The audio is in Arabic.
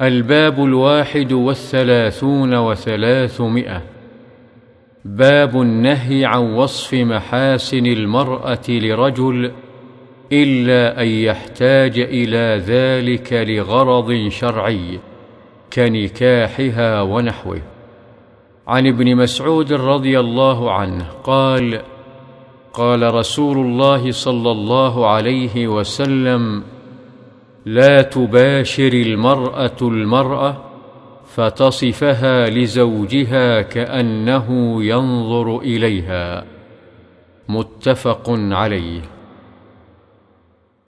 الباب الواحد والثلاثون وثلاثمائة. باب النهي عن وصف محاسن المرأة لرجل إلا أن يحتاج إلى ذلك لغرض شرعي كنكاحها ونحوه. عن ابن مسعود رضي الله عنه قال قال رسول الله صلى الله عليه وسلم لا تباشر المرأة المرأة فتصفها لزوجها كأنه ينظر إليها. متفق عليه.